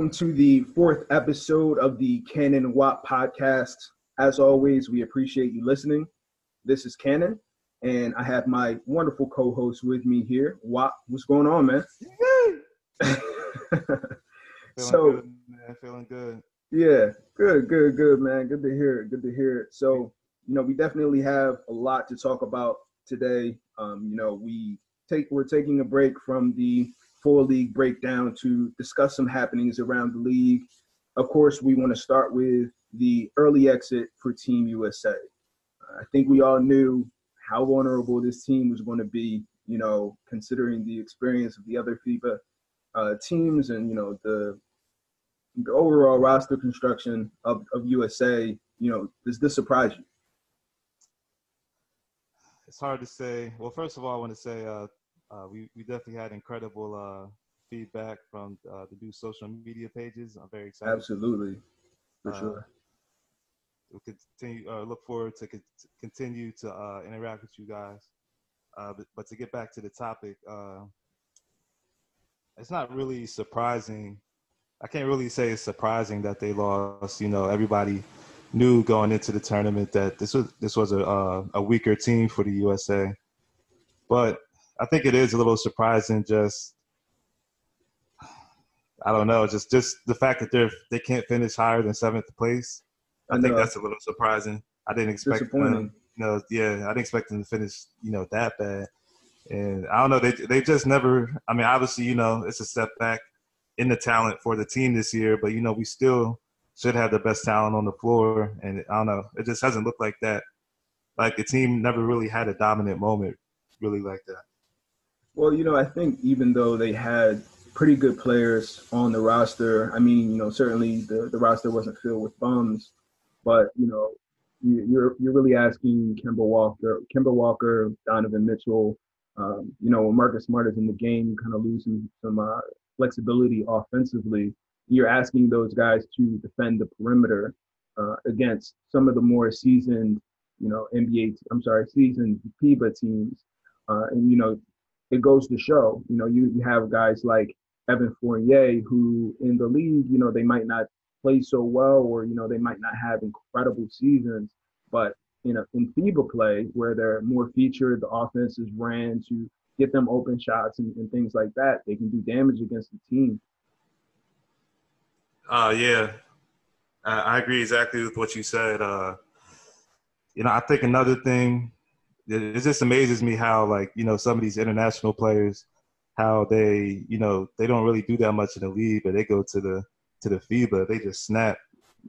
welcome to the fourth episode of the Cannon Watt podcast. As always, we appreciate you listening. This is Cannon, and I have my wonderful co-host with me here. Watt, what's going on, man? so, good, man. feeling good. Yeah, good, good, good, man. Good to hear it. Good to hear it. So, you know, we definitely have a lot to talk about today. Um, you know, we take we're taking a break from the full league breakdown to discuss some happenings around the league. Of course, we want to start with the early exit for Team USA. I think we all knew how vulnerable this team was going to be, you know, considering the experience of the other FIBA uh, teams and, you know, the, the overall roster construction of, of USA. You know, does this surprise you? It's hard to say. Well, first of all, I want to say uh, uh, we, we definitely had incredible uh, feedback from uh, the new social media pages. I'm very excited. Absolutely, for uh, sure. We'll continue. Uh, look forward to co- continue to uh, interact with you guys. But, but, to get back to the topic, it's not really surprising. I can't really say it's surprising that they lost. You know, everybody knew going into the tournament that this was this was a a weaker team for the USA. But I think it is a little surprising. Just I don't know, just just the fact that they're they can't finish higher than seventh place. I, I think that's a little surprising. I didn't expect them. You know, yeah, I didn't expect them to finish. You know, that bad. And I don't know, they they just never. I mean, obviously, you know, it's a step back in the talent for the team this year, but you know, we still should have the best talent on the floor. And I don't know, it just hasn't looked like that. Like the team never really had a dominant moment, really like that. Well, you know, I think even though they had pretty good players on the roster, I mean, you know, certainly the, the roster wasn't filled with bums, but you know, you, you're you're really asking Kemba Walker, Kemba Walker, Donovan Mitchell, um, you know, when Marcus Smart is in the game, you kind of lose some, some uh, flexibility offensively. You're asking those guys to defend the perimeter uh, against some of the more seasoned, you know, NBA, I'm sorry, seasoned FIBA teams. Uh, and, you know, it goes to show, you know, you, you have guys like Evan Fournier who in the league, you know, they might not play so well or, you know, they might not have incredible seasons, but you know, in FIBA play where they're more featured, the offense is ran to get them open shots and, and things like that, they can do damage against the team. Uh, yeah, I agree exactly with what you said. Uh, you know, I think another thing it just amazes me how like you know some of these international players how they you know they don't really do that much in the league but they go to the to the FIBA they just snap.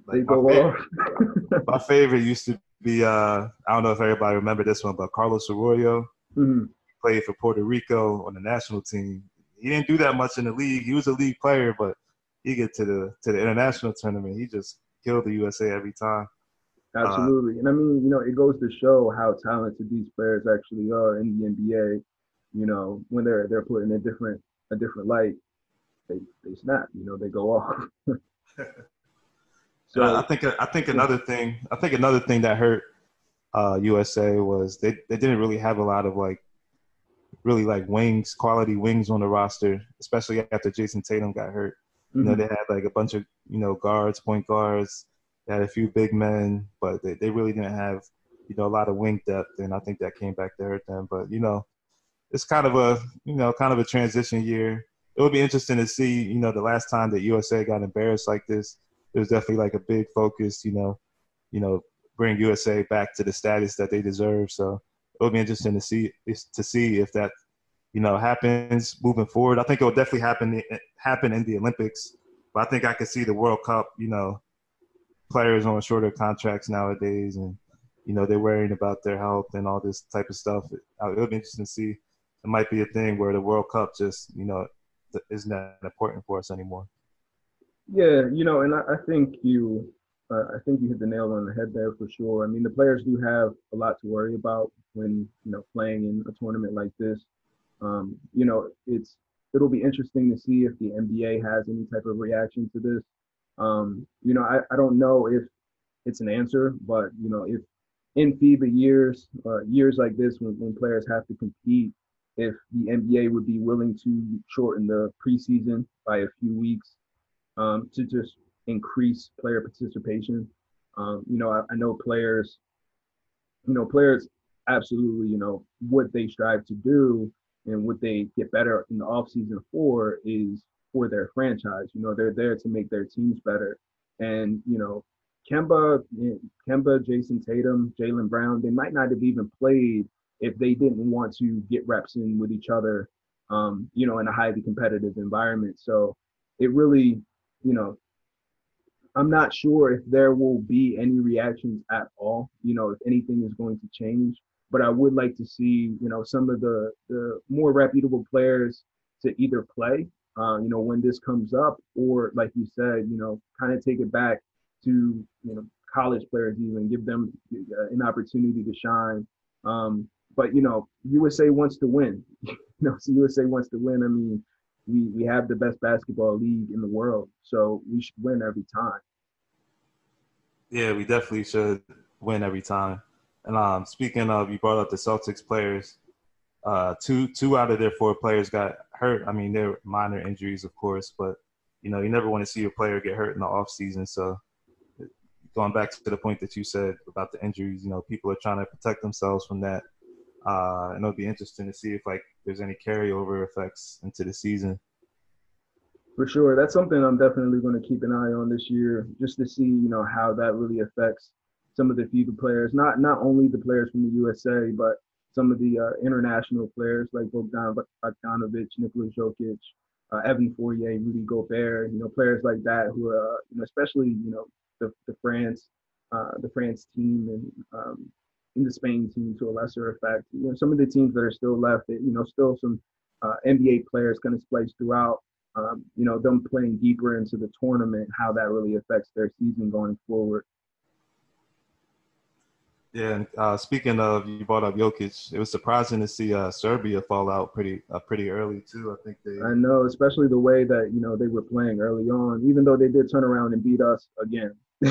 Like, they go my favorite, my favorite used to be uh I don't know if everybody remember this one but Carlos Arroyo mm-hmm. played for Puerto Rico on the national team. He didn't do that much in the league. He was a league player, but he get to the to the international tournament. He just killed the USA every time. Uh, Absolutely. Uh, and I mean, you know, it goes to show how talented these players actually are in the NBA. You know, when they're they're put in a different a different light, they they snap. You know, they go off. so I think I think another thing I think another thing that hurt uh, USA was they they didn't really have a lot of like really like wings quality wings on the roster, especially after Jayson Tatum got hurt. Mm-hmm. You know, mm-hmm. they had like a bunch of you know guards, point guards they had a few big men, but they, they really didn't have, you know, a lot of wing depth, and I think that came back to hurt them. But you know, it's kind of a, you know, kind of a transition year. It would be interesting to see, you know, the last time that USA got embarrassed like this. It was definitely like a big focus, you know, you know, bring USA back to the status that they deserve. So it would be interesting to see to see if that, you know, happens moving forward. I think it will definitely happen happen in the Olympics, but I think I could see the World Cup, you know, players on shorter contracts nowadays, and you know they're worrying about their health and all this type of stuff. It, it would be interesting to see. It might be a thing where the World Cup just you know isn't that important for us anymore. Yeah, you know, and I, I think you, uh, I think you hit the nail on the head there for sure. I mean, the players do have a lot to worry about when you know playing in a tournament like this. Um, you know, it's it'll be interesting to see if the NBA has any type of reaction to this. Um, you know, I, I don't know if it's an answer, but you know, if in FIBA years, uh, years like this, when, when players have to compete, if the NBA would be willing to shorten the preseason by a few weeks, um, to just increase player participation. Um, you know, I, I know players, you know, players absolutely, you know, what they strive to do and what they get better in the offseason for is for their franchise. You know, they're there to make their teams better. And, you know, Kemba, Kemba, Jayson Tatum, Jaylen Brown, they might not have even played if they didn't want to get reps in with each other, um, you know, in a highly competitive environment. So it really, you know, I'm not sure if there will be any reactions at all, you know, if anything is going to change. But I would like to see, you know, some of the, the more reputable players to either play, uh, you know, when this comes up, or like you said, you know, kind of take it back to, you know, college players even give them uh, an opportunity to shine. Um, but you know, USA wants to win. you know, so USA wants to win. I mean, we we have the best basketball league in the world, so we should win every time. Yeah, we definitely should win every time. And um, speaking of, you brought up the Celtics players. Uh, two two out of their four players got hurt. I mean, they're minor injuries, of course, but you know, you never want to see a player get hurt in the off season. So, going back to the point that you said about the injuries, you know, people are trying to protect themselves from that. Uh, and it'll be interesting to see if like there's any carryover effects into the season. For sure, that's something I'm definitely going to keep an eye on this year, just to see you know how that really affects some of the FIBA players. Not not only the players from the USA, but some of the uh, international players like Bogdan Bogdanovic, Nikola Jokic, uh, Evan Fournier, Rudy Gobert. You know, players like that who are uh, you know especially you know the the France uh, the France team and um, in the Spain team to a lesser effect. You know, some of the teams that are still left, you know, still some uh, NBA players kind of spliced throughout. Um, you know, them playing deeper into the tournament, how that really affects their season going forward. Yeah, and uh, speaking of, you brought up Jokic. It was surprising to see uh, Serbia fall out pretty uh, pretty early too. I think they. I know, especially the way that you know they were playing early on. Even though they did turn around and beat us again.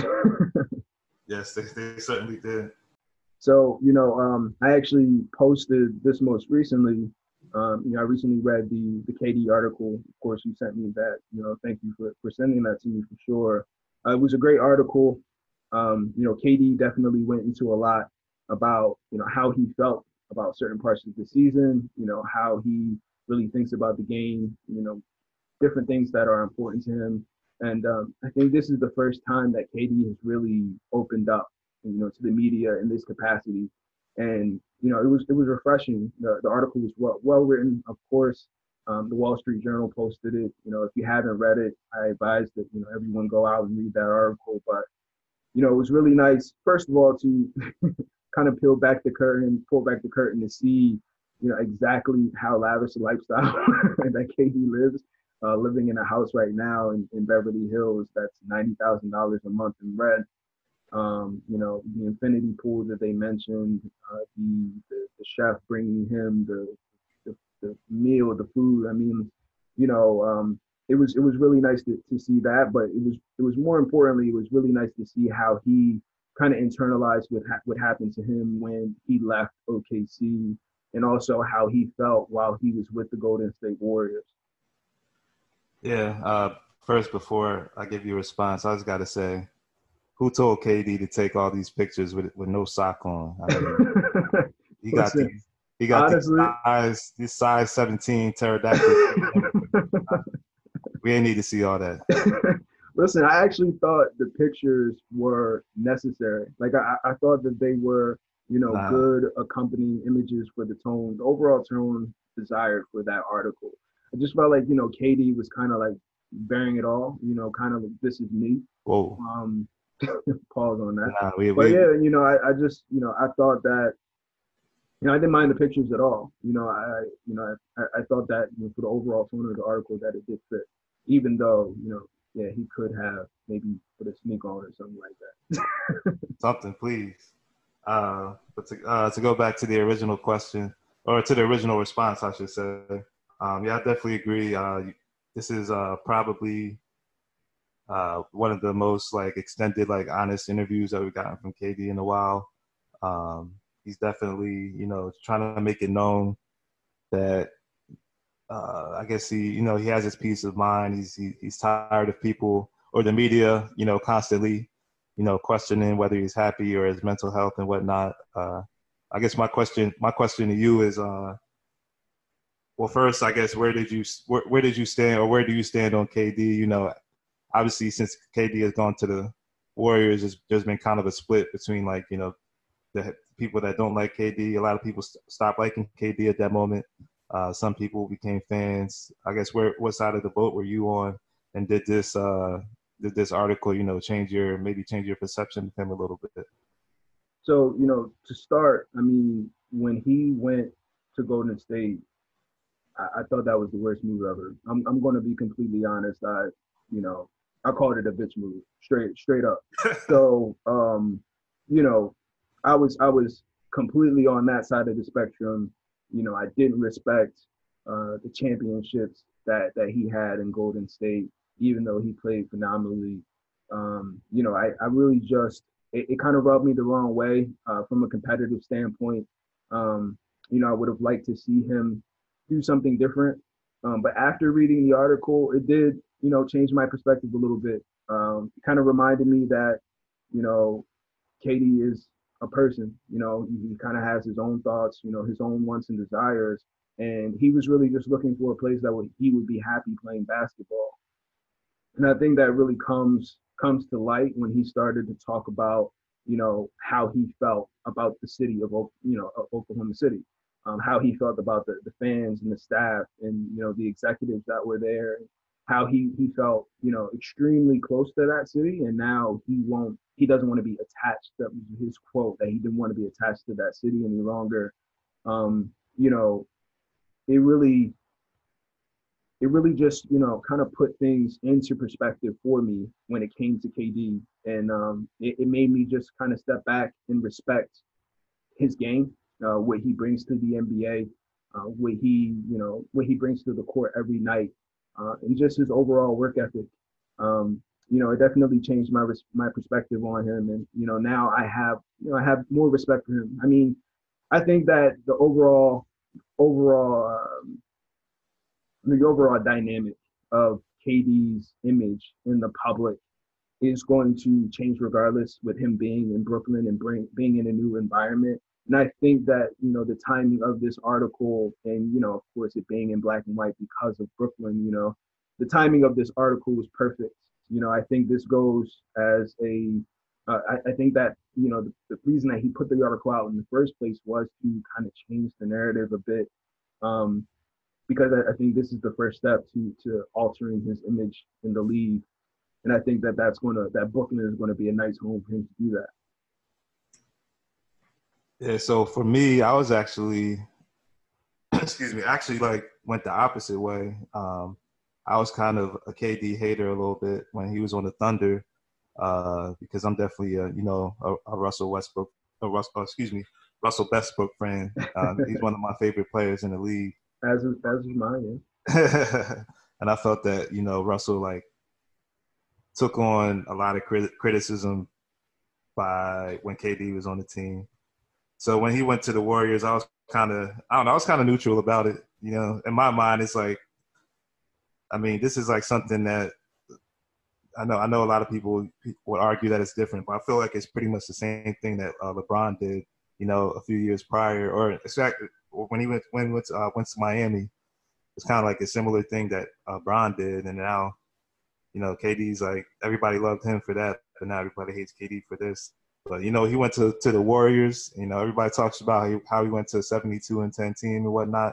yes, they, they certainly did. So, you know, um, I actually posted this most recently. Um, you know, I recently read the the KD article. Of course, you sent me that. You know, thank you for for sending that to me for sure. Uh, it was a great article. Um, you know, KD definitely went into a lot about you know how he felt about certain parts of the season. You know, how he really thinks about the game. You know, different things that are important to him. And um, I think this is the first time that KD has really opened up you know, to the media in this capacity. And you know, it was it was refreshing. The, the article was well, well written, of course. Um, the Wall Street Journal posted it. You know, if you haven't read it, I advise that you know everyone go out and read that article. But you know, it was really nice. First of all, to kind of peel back the curtain, pull back the curtain to see, you know, exactly how lavish a lifestyle that KD lives. Uh, living in a house right now in, in Beverly Hills that's ninety thousand dollars a month in rent um, you know, the infinity pool that they mentioned, uh, the, the, the chef bringing him the, the, the meal, the food. I mean, you know, um, it was it was really nice to, to see that, but it was it was more importantly, it was really nice to see how he kind of internalized what ha- what happened to him when he left OKC, and also how he felt while he was with the Golden State Warriors. Yeah. Uh, first, before I give you a response, I just got to say who told KD to take all these pictures with with no sock on? I mean, he got these, he got Honestly, these size these size seventeen pterodactyl. we ain't need to see all that. Listen, I actually thought the pictures were necessary. Like I, I thought that they were, you know, nah. good accompanying images for the tone, the overall tone desired for that article. I just felt like, you know, KD was kind of like bearing it all, you know, kind of like this is me. Whoa. Um, Pause on that. Nah, we, but we, yeah, you know, I, I just, you know, I thought that, you know, I didn't mind the pictures at all. You know, I, you know, I, I thought that you know, for the overall tone of the article that it did fit, even though, you know, yeah, he could have maybe put a sneak on or something like that. something, please. Uh, but to, uh, to go back to the original question, or to the original response, I should say. Um, yeah, I definitely agree. Uh, this is uh, probably uh, one of the most like extended, like honest interviews that we've gotten from KD in a while. Um, he's definitely, you know, trying to make it known that uh, I guess he, you know, he has his peace of mind. He's he, he's tired of people or the media, you know, constantly, you know, questioning whether he's happy or his mental health and whatnot. Uh, I guess my question, my question to you is, uh, well, first, I guess where did you where, where did you stand or where do you stand on KD? You know, obviously since KD has gone to the Warriors, there's been kind of a split between like you know the people that don't like KD. A lot of people st- stopped liking KD at that moment. Uh, some people became fans. I guess where what side of the boat were you on? And did this uh, did this article, you know, change your maybe change your perception of him a little bit? So you know, to start, I mean, when he went to Golden State, I, I thought that was the worst move ever. I'm I'm going to be completely honest. I, you know, I called it a bitch move, straight straight up. so, um, you know, I was I was completely on that side of the spectrum. You know, I didn't respect uh, the championships that that he had in Golden State, even though he played phenomenally. Um, you know, I, I really just it, it kind of rubbed me the wrong way uh, from a competitive standpoint. Um, you know, I would have liked to see him do something different. Um, but after reading the article, it did, you know, change my perspective a little bit. Um, it kind of reminded me that, you know, KD is a person. You know, he, he kind of has his own thoughts, you know, his own wants and desires, and he was really just looking for a place that would he would be happy playing basketball. And I think that really comes comes to light when he started to talk about, you know, how he felt about the city of, you know, Oklahoma City um, how he felt about the, the fans and the staff and you know the executives that were there how he he felt you know extremely close to that city and now he won't he doesn't want to be attached that was his quote that he didn't want to be attached to that city any longer um you know it really it really just you know kind of put things into perspective for me when it came to KD and um it, it made me just kind of step back and respect his game uh, what he brings to the NBA, uh, what he, you know, what he brings to the court every night, uh, and just his overall work ethic. Um, you know, it definitely changed my my perspective on him, and you know, now I have, you know, I have more respect for him. I mean, I think that the overall, overall, um, the overall dynamic of KD's image in the public is going to change regardless with him being in Brooklyn and bring, being in a new environment. And I think that, you know, the timing of this article and, you know, of course it being in black and white because of Brooklyn, you know, the timing of this article was perfect. You know, I think this goes as a. Uh, I, I, think that, you know, the, the, reason that he put the article out in the first place was to kind of change the narrative a bit. Um, because I, I think this is the first step to to altering his image in the league. And I think that that's going to, that Brooklyn is going to be a nice home for him to do that. Yeah, so for me, I was actually, excuse me, actually like went the opposite way. Um, I was kind of a KD hater a little bit when he was on the Thunder, uh, because I'm definitely a you know a, a Russell Westbrook, a Russell, oh, excuse me, Russell Westbrook fan. Uh, he's one of my favorite players in the league. As as mine. and I felt that you know Russell like took on a lot of crit- criticism by when KD was on the team. So when he went to the Warriors, I was kind of I don't know, I was kind of neutral about it. You know, in my mind, it's like, I mean, this is like something that I know. I know a lot of people would argue that it's different, but I feel like it's pretty much the same thing that uh, LeBron did. You know, a few years prior, or exactly when he went when he went to, uh, went to Miami, it's kind of like a similar thing that uh, Bron did, and now, you know, KD's like everybody loved him for that, but now everybody hates KD for this. But you know, he went to to the Warriors. You know, everybody talks about how he, how he went to a 72 and 10 team and whatnot.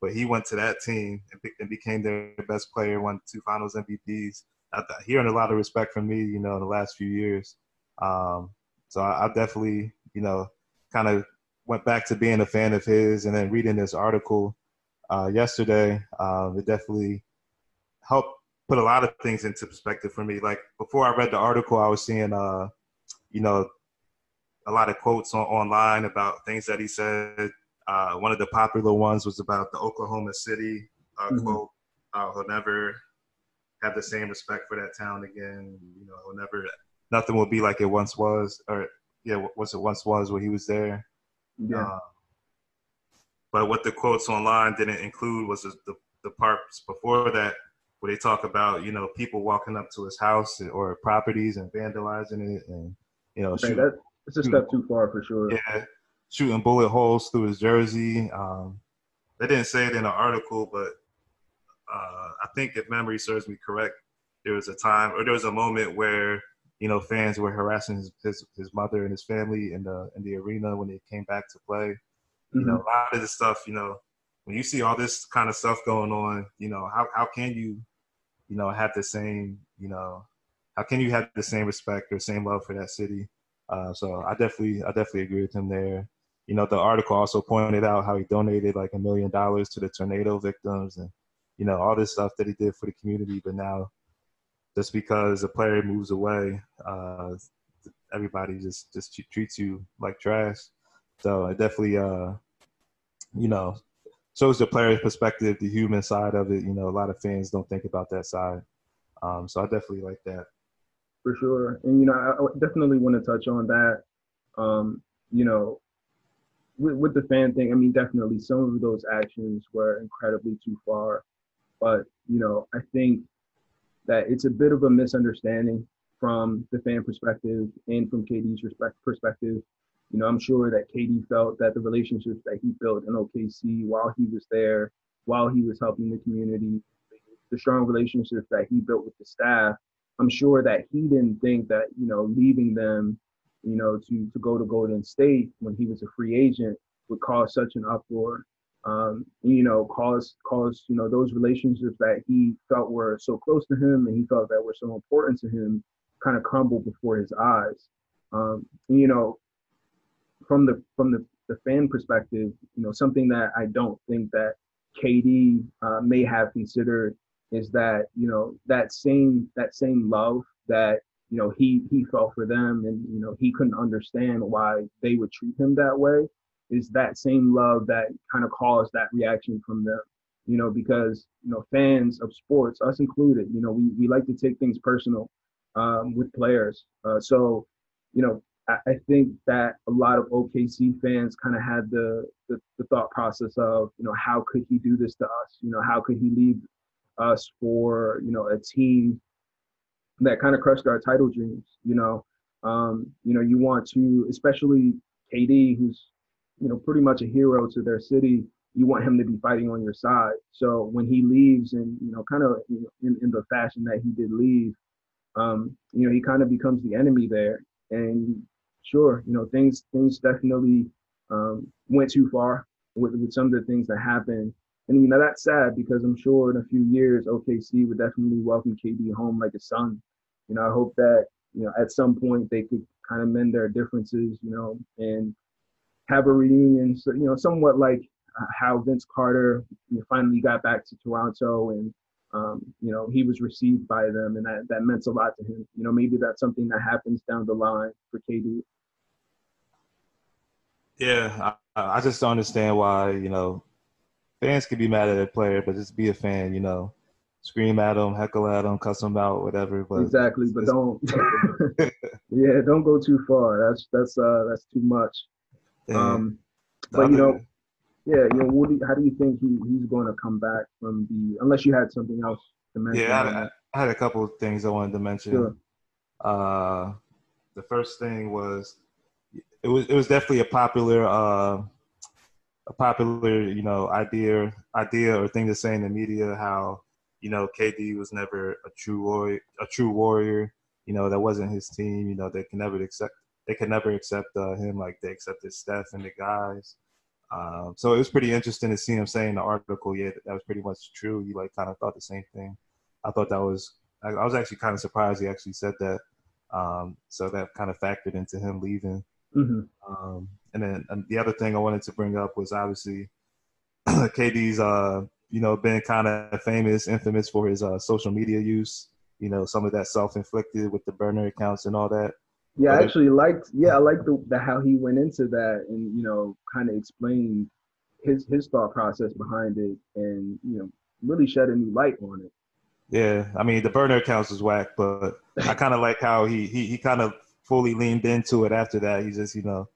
But he went to that team and, be, and became their best player, won two Finals MVPs. I, hearing a lot of respect from me, you know, in the last few years. Um, so I, I definitely, you know, kind of went back to being a fan of his, and then reading this article uh, yesterday, um, it definitely helped put a lot of things into perspective for me. Like before I read the article, I was seeing, uh, you know, a lot of quotes on, online about things that he said. Uh, one of the popular ones was about the Oklahoma City uh, mm-hmm. quote. Uh, he'll never have the same respect for that town again. You know, he'll never. Nothing will be like it once was, or yeah, what it once was when he was there. Yeah. Uh, but what the quotes online didn't include was the, the, the parts before that where they talk about you know people walking up to his house or properties and vandalizing it and you know shooting, that, it's a step too far for sure. Yeah, shooting bullet holes through his jersey. Um, they didn't say it in the article, but uh, I think if memory serves me correct, there was a time or there was a moment where you know fans were harassing his his, his mother and his family in the in the arena when they came back to play. Mm-hmm. You know, mm-hmm. a lot of the stuff, you know, when you see all this kind of stuff going on, you know, how how can you, you know, have the same, you know, how can you have the same respect or same love for that city? Uh, so I definitely I definitely agree with him there. You know, the article also pointed out how he donated like a million dollars to the tornado victims and you know all this stuff that he did for the community. But now, just because a player moves away, uh, everybody just just treats you like trash. So it definitely, uh, you know, shows the player's perspective, the human side of it. You know, a lot of fans don't think about that side. Um, so I definitely like that. For sure, and you know, I definitely want to touch on that. Um, you know, with, with the fan thing, I mean, definitely some of those actions were incredibly too far. But you know, I think that it's a bit of a misunderstanding from the fan perspective and from KD's respect perspective. You know, I'm sure that KD felt that the relationships that he built in OKC while he was there, while he was helping the community, the strong relationships that he built with the staff, I'm sure that he didn't think that, you know, leaving them, you know, to, to go to Golden State when he was a free agent would cause such an uproar um, you know, cause cause you know those relationships that he felt were so close to him and he felt that were so important to him kind of crumble before his eyes. Um, you know, from the from the, the fan perspective, you know, something that I don't think that KD uh, may have considered is that you know that same that same love that you know he he felt for them and you know he couldn't understand why they would treat him that way. Is that same love that kind of caused that reaction from them you know because you know fans of sports us included you know we, we like to take things personal um, with players. Uh, so you know I, I, think that a lot of okc fans kind of had the, the, the thought process of you know how could he do this to us? You know how could he leave us for you know a team that kind of crushed our title dreams you know um, you know you want to especially kd who's you know, pretty much a hero to their city, you want him to be fighting on your side. So when he leaves and, you know, kind of you know, in, in the fashion that he did leave, um, you know, he kind of becomes the enemy there. And sure, you know, things things definitely um, went too far with, with some of the things that happened. And you know that's sad because I'm sure in a few years OKC would definitely welcome KD home like a son. You know, I hope that you know at some point they could kind of mend their differences, you know, and have a reunion, so, you know, somewhat like uh, how Vince Carter you know, finally got back to Toronto and um, you know he was received by them and that, that meant a lot to him. You know, maybe that's something that happens down the line for KD. Yeah, I, I just don't understand why you know fans can be mad at a player, but just be a fan. You know, scream at them, heckle at them, cuss them out, whatever. But exactly, but don't. yeah, don't go too far. That's that's uh that's too much. Um, but you know, yeah, you know, what do you, how do you think he, he's going to come back from the? Unless you had something else to mention. Yeah, I had, I had a couple of things I wanted to mention. Sure. Uh, the first thing was it was it was definitely a popular uh, a popular you know idea idea or thing to say in the media how you know KD was never a true warrior a true warrior you know that wasn't his team you know they can never accept they could never accept uh, him like they accepted Steph and the guys. Um, so it was pretty interesting to see him saying the article, yeah, that was pretty much true. He like kind of thought the same thing. I thought that was, I, I was actually kind of surprised he actually said that. Um, so that kind of factored into him leaving. Mm-hmm. Um, and then and the other thing I wanted to bring up was obviously KD's, uh, you know, been kind of famous, infamous for his uh, social media use. You know, some of that self-inflicted with the burner accounts and all that. Yeah, I actually liked. Yeah, I liked the, the how he went into that and you know kind of explained his his thought process behind it and you know really shed a new light on it. Yeah, I mean the burner accounts was whack, but I kind of like how he he he kind of fully leaned into it after that. He just you know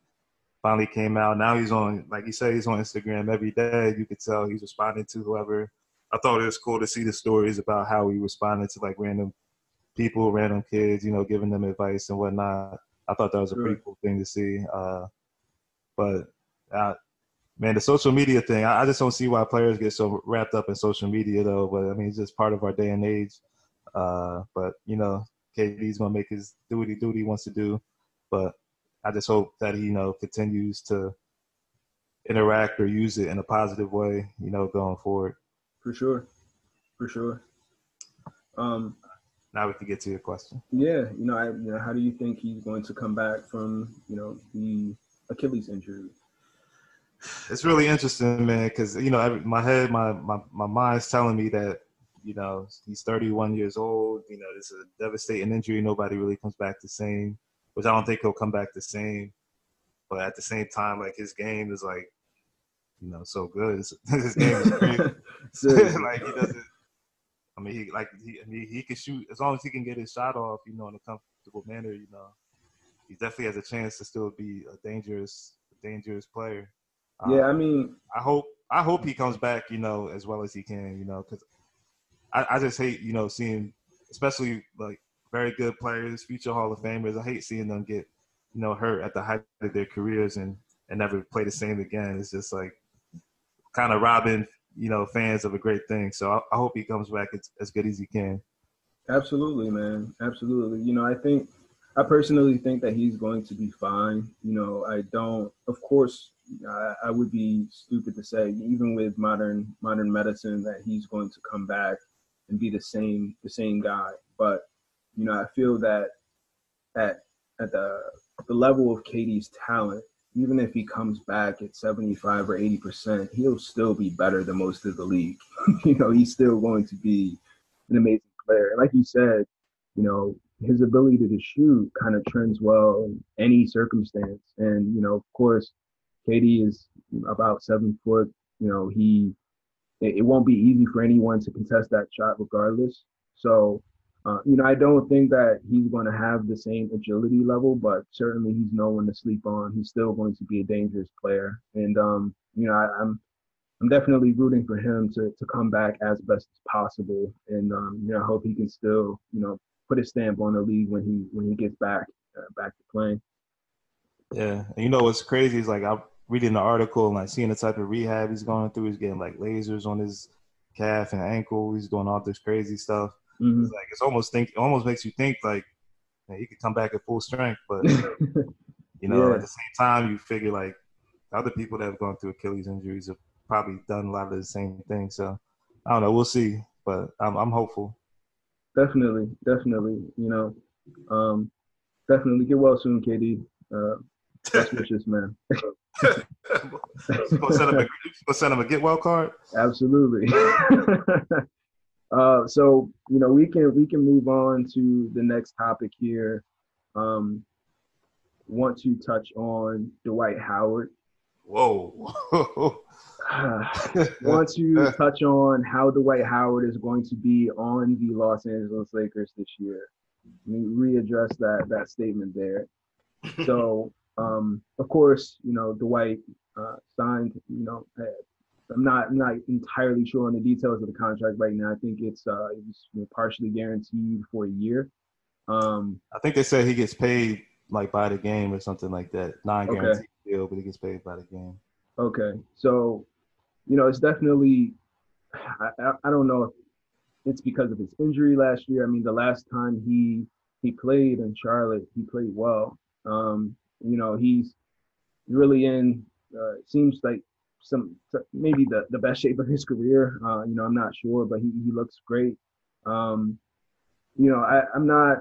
finally came out. Now he's on like you said he's on Instagram every day. You could tell he's responding to whoever I thought it was cool to see the stories about how he responded to like random people, random kids, you know, giving them advice and whatnot. I thought that was a pretty cool thing to see. Uh, but uh, man, the social media thing, I, I, just don't see why players get so wrapped up in social media though. But I mean, it's just part of our day and age. Uh, but you know, KD's gonna make his duty, duty he wants to do. But I just hope that he, you know, continues to interact or use it in a positive way, you know, going forward. For sure, for sure. Um, now we can get to your question. Yeah, you know, I, you know, how do you think he's going to come back from, you know, the Achilles injury? It's really interesting, man, because you know, my head, my my my mind's telling me that you know he's 31 years old. You know, this is a devastating injury. Nobody really comes back the same, which I don't think he'll come back the same. But at the same time, like his game is like, you know, so good. his game is great. like he doesn't. I mean, he like he I mean, he can shoot as long as he can get his shot off, you know, in a comfortable manner. You know, he definitely has a chance to still be a dangerous, dangerous player. Yeah, um, I mean, I hope I hope he comes back, you know, as well as he can, you know, because I, I just hate, you know, seeing, especially like very good players, future Hall of Famers. I hate seeing them get, you know, hurt at the height of their careers and and never play the same again. It's just like kind of robbing, you know, fans of a great thing. So I, I hope he comes back as, as good as he can. Absolutely, man. Absolutely. You know, I think I personally think that he's going to be fine. You know, I don't. Of course, I, I, would be stupid to say, even with modern modern medicine, that he's going to come back and be the same the same guy. But you know, I feel that at at the the level of KD's talent, even if he comes back at 75 or 80 percent, he'll still be better than most of the league. you know, he's still going to be an amazing player. And like you said, you know, his ability to shoot kind of trends well in any circumstance. And, you know, of course, KD is about seven foot. You know, he it, it won't be easy for anyone to contest that shot regardless. So, uh, you know, I don't think that he's going to have the same agility level, but certainly he's no one to sleep on. He's still going to be a dangerous player, and um, you know, I, I'm I'm definitely rooting for him to to come back as best as possible, and um, you know, I hope he can still you know put a stamp on the league when he when he gets back uh, back to playing. Yeah, and you know what's crazy is like I'm reading the article and like seeing the type of rehab he's going through. He's getting like lasers on his calf and ankle. He's doing all this crazy stuff. Mm-hmm. It's like it's almost think it almost makes you think like man, he could come back at full strength, but you know yeah. at the same time you figure like other people that have gone through Achilles injuries have probably done a lot of the same thing. So I don't know. We'll see, but I'm I'm hopeful. Definitely, definitely. You know, um, definitely get well soon, KD. Uh, best wishes, man. gonna send him a, gonna send him a get well card. Absolutely. uh, so you know we can we can move on to the next topic here. Um, want to touch on Dwight Howard. Whoa. want to touch on how Dwight Howard is going to be on the Los Angeles Lakers this year. Let me readdress that that statement there. So um, of course, you know, Dwight uh, signed, you know, uh, I'm not I'm not entirely sure on the details of the contract right now. I think it's uh, it was you know, partially guaranteed for a year. Um, I think they said he gets paid like by the game or something like that. Non-guaranteed okay. deal, but he gets paid by the game. Okay, so you know, it's definitely I, I, I don't know if it's because of his injury last year. I mean, the last time he he played in Charlotte, he played well. Um, you know, he's really in. Uh, seems like some maybe the, the best shape of his career. Uh, you know, I'm not sure, but he, he looks great. Um, you know, I, I'm not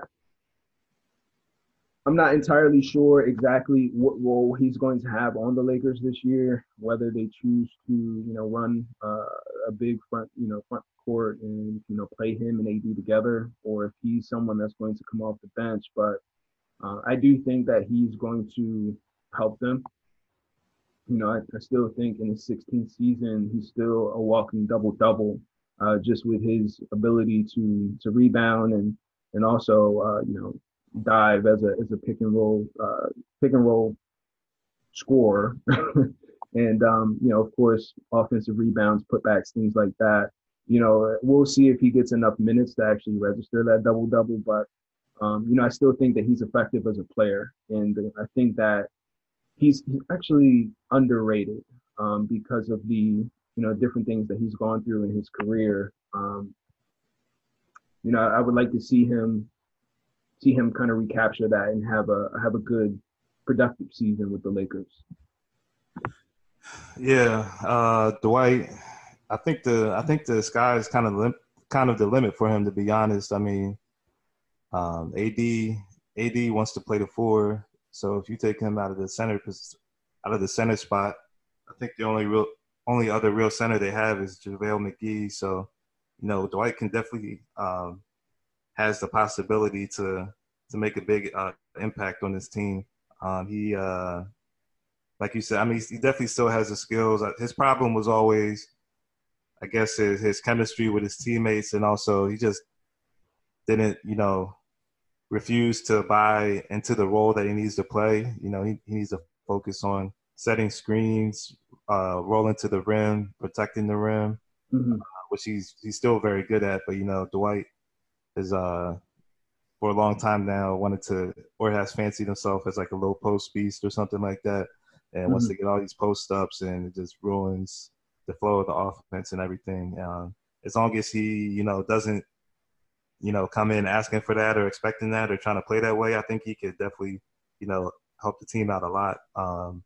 I'm not entirely sure exactly what role he's going to have on the Lakers this year. Whether they choose to, you know, run uh, a big front, you know, front court and you know play him and AD together, or if he's someone that's going to come off the bench. But uh, I do think that he's going to help them. You know, I, I still think in his 16th season, he's still a walking double double, uh, just with his ability to to rebound and and also uh, you know dive as a as a pick and roll uh, pick and roll scorer, and um, you know of course offensive rebounds, putbacks, things like that. you know, we'll see if he gets enough minutes to actually register that double double. But um, you know, I still think that he's effective as a player, and I think that he's, actually underrated um, because of the you know different things that he's gone through in his career. Um, you know, I would like to see him see him kind of recapture that and have a have a good productive season with the Lakers. Yeah, uh, Dwight. I think the I think the sky is kind of lim- kind of the limit for him. To be honest, I mean, um, AD AD wants to play the four, so if you take him out of the center out of the center spot, I think the only real only other real center they have is JaVale McGee. So, you know, Dwight can definitely um, has the possibility to to make a big uh, impact on this team. Um, he, uh, like you said, I mean, he definitely still has the skills. Uh, his problem was always, I guess, his, his chemistry with his teammates, and also he just didn't, you know, refuse to buy into the role that he needs to play. You know, he, he needs to focus on setting screens, uh, rolling to the rim, protecting the rim, mm-hmm. uh, which he's he's still very good at. But you know, Dwight is uh for a long time now wanted to or has fancied himself as like a low post beast or something like that, and mm-hmm. wants to get all these post ups and it just ruins the flow of the offense and everything. Um, as long as he you know doesn't you know come in asking for that or expecting that or trying to play that way, I think he could definitely you know help the team out a lot. Um,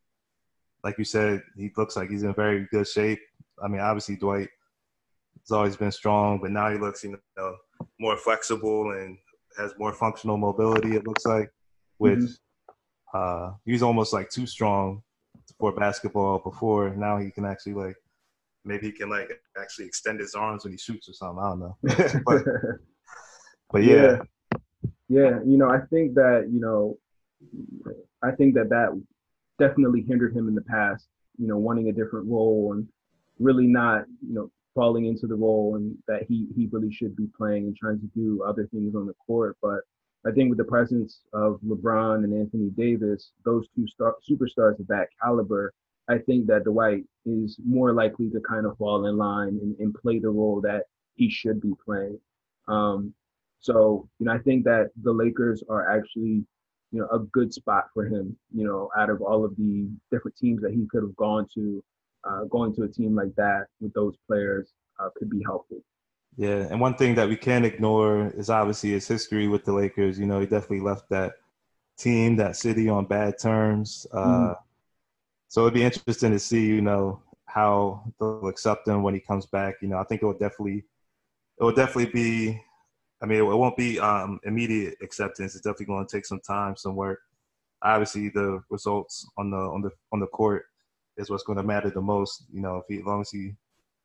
like you said, he looks like he's in very good shape. I mean, obviously Dwight has always been strong, but now he looks you know more flexible and has more functional mobility. It looks like, which mm-hmm. uh, he's almost like too strong for basketball before. Now he can actually like maybe he can like actually extend his arms when he shoots or something. I don't know, but, but yeah. yeah, yeah. You know, I think that you know, I think that that definitely hindered him in the past. You know, wanting a different role and really not, you know, falling into the role and that he he really should be playing and trying to do other things on the court. But I think with the presence of LeBron and Anthony Davis, those two star, superstars of that caliber, I think that Dwight is more likely to kind of fall in line and, and play the role that he should be playing. Um, so, you know, I think that the Lakers are actually, you know, a good spot for him, you know, out of all of the different teams that he could have gone to uh, going to a team like that with those players uh, could be helpful. Yeah, and one thing that we can't ignore is obviously his history with the Lakers. You know, he definitely left that team, that city on bad terms. Uh, mm. So it'd be interesting to see, you know, how they'll accept him when he comes back. You know, I think it will definitely, it will definitely be. I mean, it won't be um, immediate acceptance. It's definitely going to take some time, some work. Obviously, the results on the on the on the court is what's going to matter the most. You know, if he, as long as he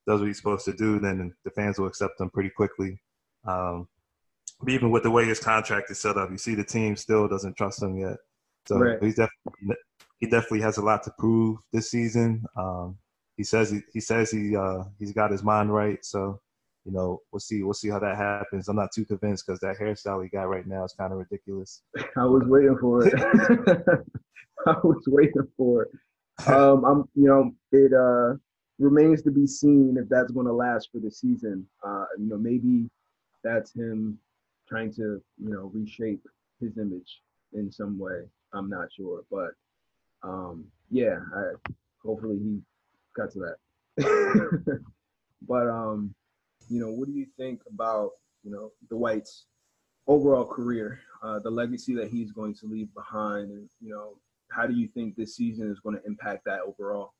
does what he's supposed to do, then the fans will accept him pretty quickly. Um, but even with the way his contract is set up, you see the team still doesn't trust him yet. So right. he's definitely he definitely has a lot to prove this season. Um, he says he, he says he uh, he's got his mind right. So you know we'll see we'll see how that happens. I'm not too convinced because that hairstyle he got right now is kind of ridiculous. I was waiting for it. I was waiting for it um, I'm, you know, it uh, remains to be seen if that's going to last for the season. Uh, you know, maybe that's him trying to, you know, reshape his image in some way. I'm not sure, but um, yeah, I, hopefully he got to that. but um, you know, what do you think about you know Dwight's overall career, uh, the legacy that he's going to leave behind, and you know how do you think this season is going to impact that overall?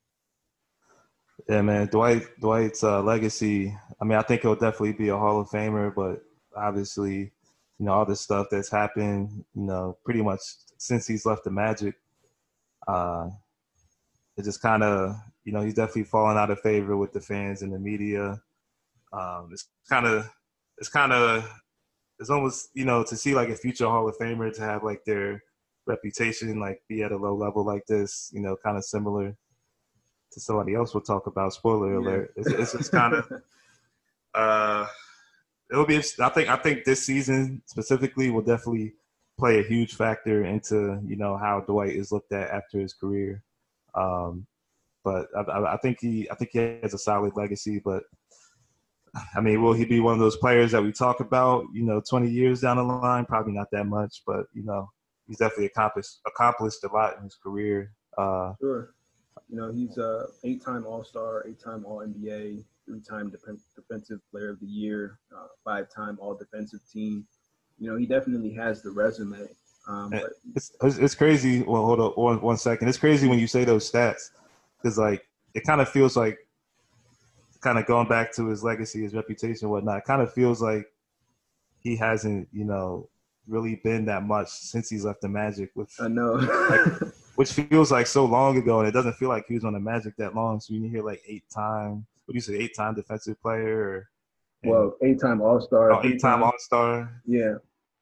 Yeah, man, Dwight Dwight's uh, legacy. I mean, I think he'll definitely be a Hall of Famer, but obviously, you know, all this stuff that's happened, you know, pretty much since he's left the Magic, uh, it just kind of, you know, he's definitely fallen out of favor with the fans and the media. Um, it's kind of, it's kind of, it's almost, you know, to see like a future Hall of Famer to have like their reputation like be at a low level like this, you know, kind of similar to somebody else we'll talk about. Spoiler yeah. alert. It's, it's kind of uh, it'll be. I think I think this season specifically will definitely play a huge factor into you know how Dwight is looked at after his career. Um, but I, I, think he I think he has a solid legacy. But I mean, will he be one of those players that we talk about? You know, 20 years down the line, probably not that much, but you know, he's definitely accomplished accomplished a lot in his career. Uh, sure. You know, he's a eight-time All-Star, eight-time All-NBA, three-time Defensive Player of the Year, uh, five-time All-Defensive Team. You know, he definitely has the resume. Um, but, it's, it's crazy. Well, hold on one, one second. It's crazy when you say those stats because, like, it kind of feels like, kind of going back to his legacy, his reputation, whatnot. Kind of feels like he hasn't, you know, really been that much since he's left the Magic. Which I know. like, which feels like so long ago, and it doesn't feel like he was on the Magic that long. So you hear like eight time, what do you say, eight time defensive player, or well, eight time All Star, oh, eight time All Star. Yeah.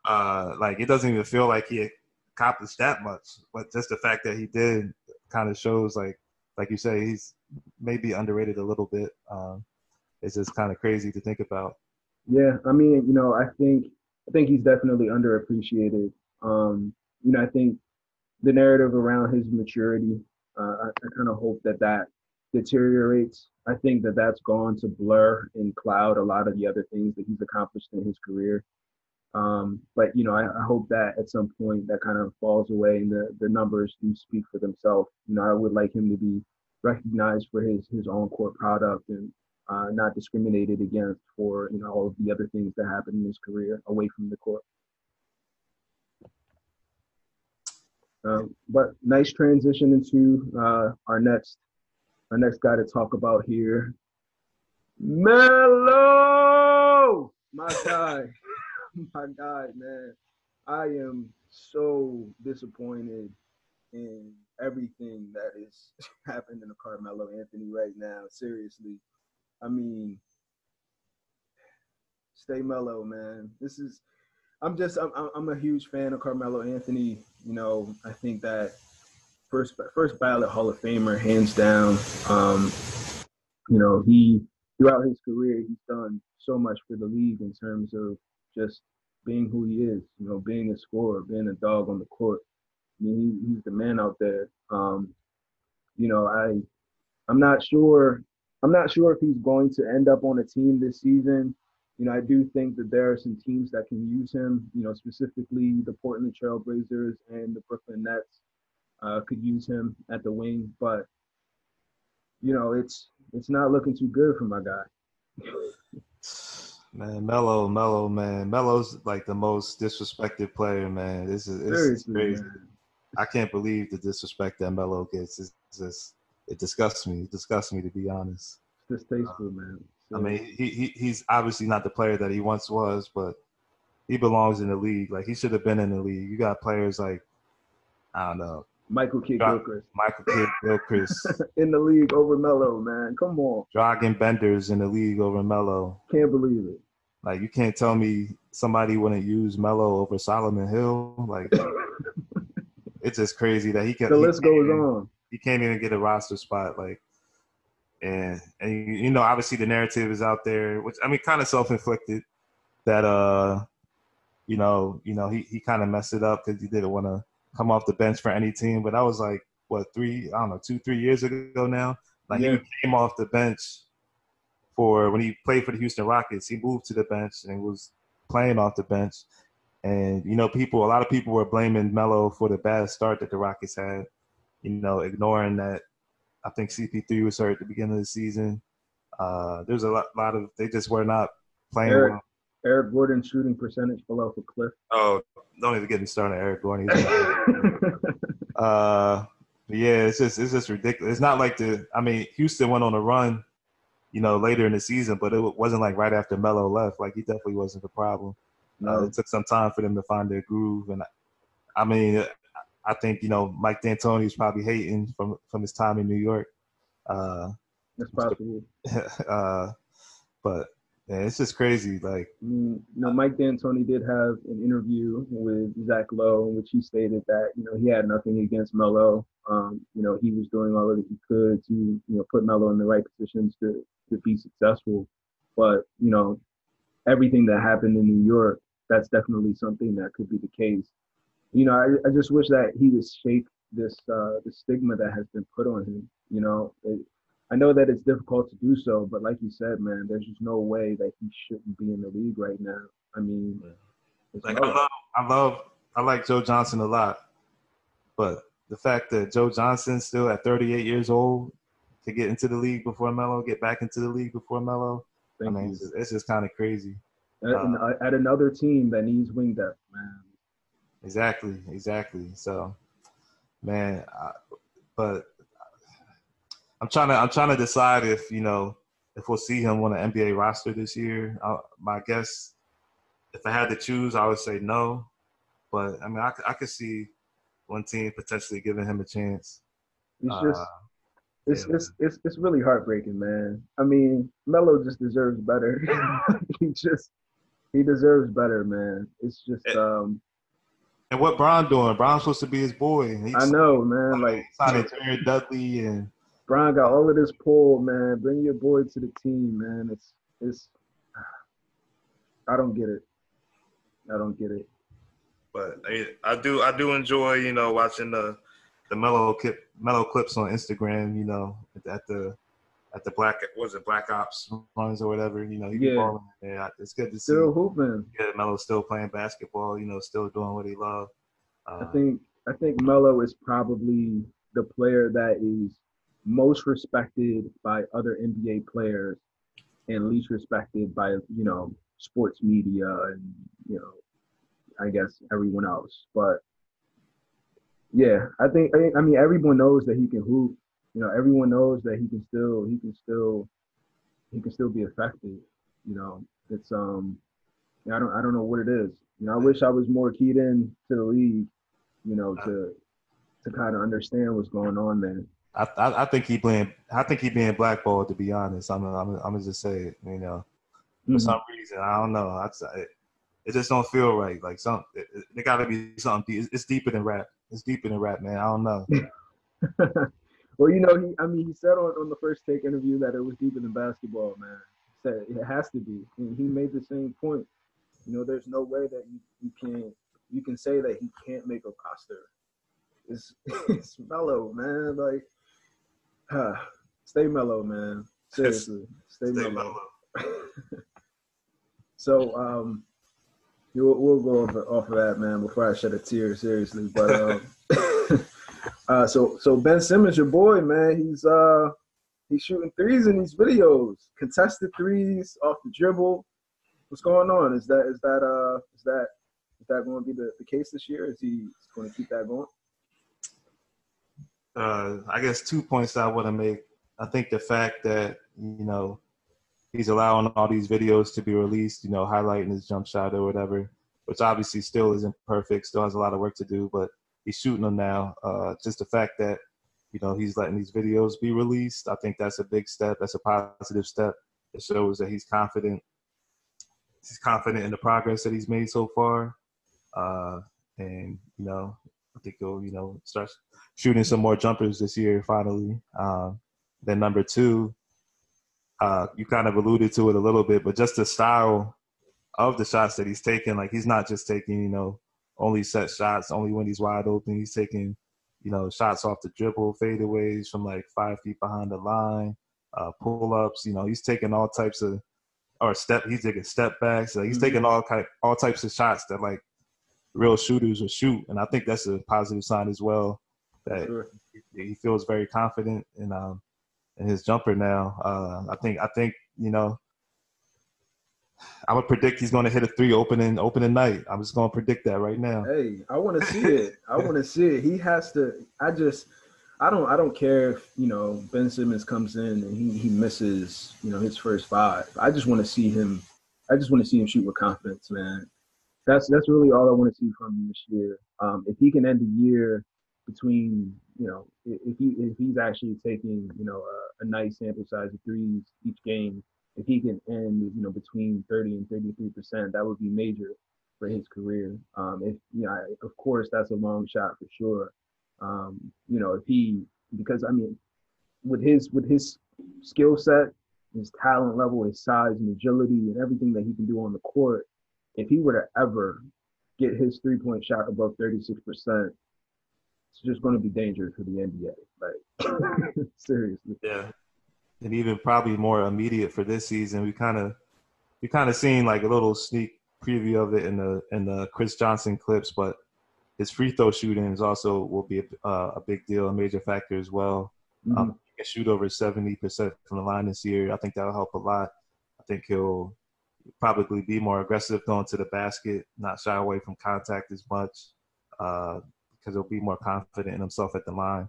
Uh, like it doesn't even feel like he accomplished that much, but just the fact that he did kind of shows like, like you say, he's maybe underrated a little bit. Um, it's just kind of crazy to think about. Yeah, I mean, you know, I think I think he's definitely underappreciated. Um, you know, I think the narrative around his maturity. Uh, I, I kind of hope that that deteriorates. I think that that's gone to blur and cloud a lot of the other things that he's accomplished in his career. Um, but you know, I, I, hope that at some point that kind of falls away and the, the numbers do speak for themselves. You know, I would like him to be recognized for his his own core product and uh, not discriminated against for you know all of the other things that happened in his career away from the court. Um, but nice transition into uh, our next our next guy to talk about here, Melo, my guy, my guy, man. I am so disappointed in everything that is happening to Carmelo Anthony right now. Seriously, I mean, stay mellow, man. This is I'm just I'm I'm a huge fan of Carmelo Anthony. You know, I think that first first ballot Hall of Famer, hands down. Um, you know, he throughout his career he's done so much for the league in terms of just being who he is. You know, being a scorer, being a dog on the court. I mean, he, he's the man out there. Um, you know, I I'm not sure I'm not sure if he's going to end up on a team this season you know, I do think that there are some teams that can use him. You know, specifically the Portland Trailblazers and the Brooklyn Nets uh, could use him at the wing, but you know, it's it's not looking too good for my guy. Man, Melo, Melo, man, Melo's like the most disrespected player, man. This is it's crazy. Man. I can't believe the disrespect that Melo gets. It's just it disgusts me. It disgusts me to be honest. It's distasteful, man. I mean, he, he he's obviously not the player that he once was, but he belongs in the league. Like he should have been in the league. You got players like I don't know. Michael Kidd Gilchrist. Michael Kidd Gilchrist. in the league over Melo, man. Come on. Dragan Bender's in the league over Melo. Can't believe it. Like you can't tell me somebody wouldn't use Melo over Solomon Hill. Like it's just crazy that he can. The list goes on. He can't even get a roster spot. Like and and you know obviously the narrative is out there which i mean kind of self-inflicted that uh you know you know he, he kind of messed it up because he didn't want to come off the bench for any team but that was like what three i don't know two three years ago now like yeah. he came off the bench for when he played for the houston rockets he moved to the bench and was playing off the bench and you know people a lot of people were blaming Melo for the bad start that the rockets had you know ignoring that I think CP3 was hurt at the beginning of the season. Uh, there's a lot, lot, of they just were not playing Eric, well. Eric Gordon shooting percentage below for Cliff. Oh, don't even get me started, Eric Gordon. uh, yeah, it's just it's just ridiculous. It's not like the I mean Houston went on a run, you know, later in the season, but it wasn't like right after Melo left. Like he definitely wasn't the problem. Uh, it took some time for them to find their groove, and I, I mean, I think you know Mike D'Antoni is probably hating from from his time in New York. Uh, That's possible. uh, but yeah, it's just crazy. Like, you know, Mike D'Antoni did have an interview with Zach Lowe in which he stated that you know he had nothing against Melo. Um, you know, he was doing all that he could to you know put Melo in the right positions to to be successful. But you know, everything that happened in New York, that's definitely something that could be the case you know, I, I just wish that he would shake this uh, the stigma that has been put on him. You know, it, I know that it's difficult to do so, but like you said, man, there's just no way that he shouldn't be in the league right now. I mean, like I love, I love, I like Joe Johnson a lot, but the fact that Joe Johnson still at 38 years old to get into the league before Melo, get back into the league before Melo, I mean, it's, it's just kind of crazy. At, uh, at another team that needs wing depth, man. Exactly, exactly. So, man, I, but I'm trying to I'm trying to decide if you know if we'll see him on an NBA roster this year. I, my guess, if I had to choose, I would say no. But I mean, I, I could see one team potentially giving him a chance. It's just, uh, it's, yeah, it's, it's it's really heartbreaking, man. I mean, Melo just deserves better. he just he deserves better, man. It's just and, um. And what Bron doing? Bron's supposed to be his boy. He's, I know, man. Like signing Jared Dudley and Bron got all of this pull, man. Bring your boy to the team, man. It's it's. I don't get it. I don't get it. But I, I do I do enjoy you know watching the the Melo clip Melo clips on Instagram. You know at the at the black was it Black Ops runs or whatever. You know he yeah. balling. Yeah, it's good to see. Still hooping. Yeah, Melo still playing basketball. You know, still doing what he loves. Uh, I think I think Melo is probably the player that is most respected by other NBA players and least respected by you know sports media and you know I guess everyone else. But yeah, I think I mean everyone knows that he can hoop. You know, everyone knows that he can still he can still he can still be effective. You know, it's um I don't I don't know what it is. You know, I wish I was more keyed in to the league. You know, to to kind of understand what's going on there. I, I, I think he being I think he being blackballed. To be honest, I'm I'm I'm gonna just say it. You know, for mm-hmm. some reason I don't know. I, it, it just don't feel right. Like some it, it got to be something. It's, it's, deeper than rap. It's deeper than rap, man. I don't know. well, you know, he I mean, he said on, on the first take interview that it was deeper than basketball, man. He said it has to be, and he made the same point. You know, there's no way that you, you can you can say that he can't make a roster. It's it's Melo, man. Like stay mellow, man. Seriously, stay, stay mellow. so, um, we'll, we'll go off, off of that, man. Before I shed a tear, seriously. But um, uh, so so Ben Simmons, your boy, man. He's uh he's shooting threes in these videos, contested threes off the dribble. What's going on? Is that is that uh is that is that going to be the, the case this year? Is he going to keep that going? uh, I guess two points I want to make. I think the fact that you know he's allowing all these videos to be released, you know, highlighting his jump shot or whatever, which obviously still isn't perfect, still has a lot of work to do, but he's shooting them now. Uh, just the fact that you know he's letting these videos be released, I think that's a big step. That's a positive step. It shows that he's confident. He's confident in the progress that he's made so far, uh, and you know, I think he'll you know start shooting some more jumpers this year finally. Um, then number two, uh, you kind of alluded to it a little bit, but just the style of the shots that he's taking, like he's not just taking, you know, only set shots, only when he's wide open. He's taking, you know, shots off the dribble, fadeaways from like five feet behind the line, uh, pull ups. You know, he's taking all types of, or step. He's taking step backs. Like he's mm-hmm. taking all kind, of all types of shots that like real shooters will shoot, and I think that's a positive sign as well that sure. he feels very confident in um in his jumper now. Uh, I think I think you know I would predict he's going to hit a three opening opening night. I'm just going to predict that right now. Hey, I want to see it. I want to see it. He has to. I just. I don't. I don't care if you know Ben Simmons comes in and he he misses you know his first five. I just want to see him. I just want to see him shoot with confidence, man. That's that's really all I want to see from him this year. Um, if he can end the year between you know if he if he's actually taking you know a, a, nice sample size of threes each game, if he can end you know between 30 and 33 percent, that would be major for his career. Um, if you know, of course, that's a long shot for sure. Um, you know, if he because I mean, with his with his skill set, his talent level, his size and agility, and everything that he can do on the court, if he were to ever get his three point shot above 36 percent it's just going to be dangerous for the NBA. Like seriously. Yeah. And even probably more immediate for this season. We kind of we kind of seen like a little sneak preview of it in the in the Chris Johnson clips, but his free throw shooting is also will be a, uh, a big deal, a major factor as well. Mm-hmm. Um, he can shoot over seventy percent from the line this year. I think that'll help a lot. I think he'll probably be more aggressive going to the basket, not shy away from contact as much, uh, because he'll be more confident in himself at the line.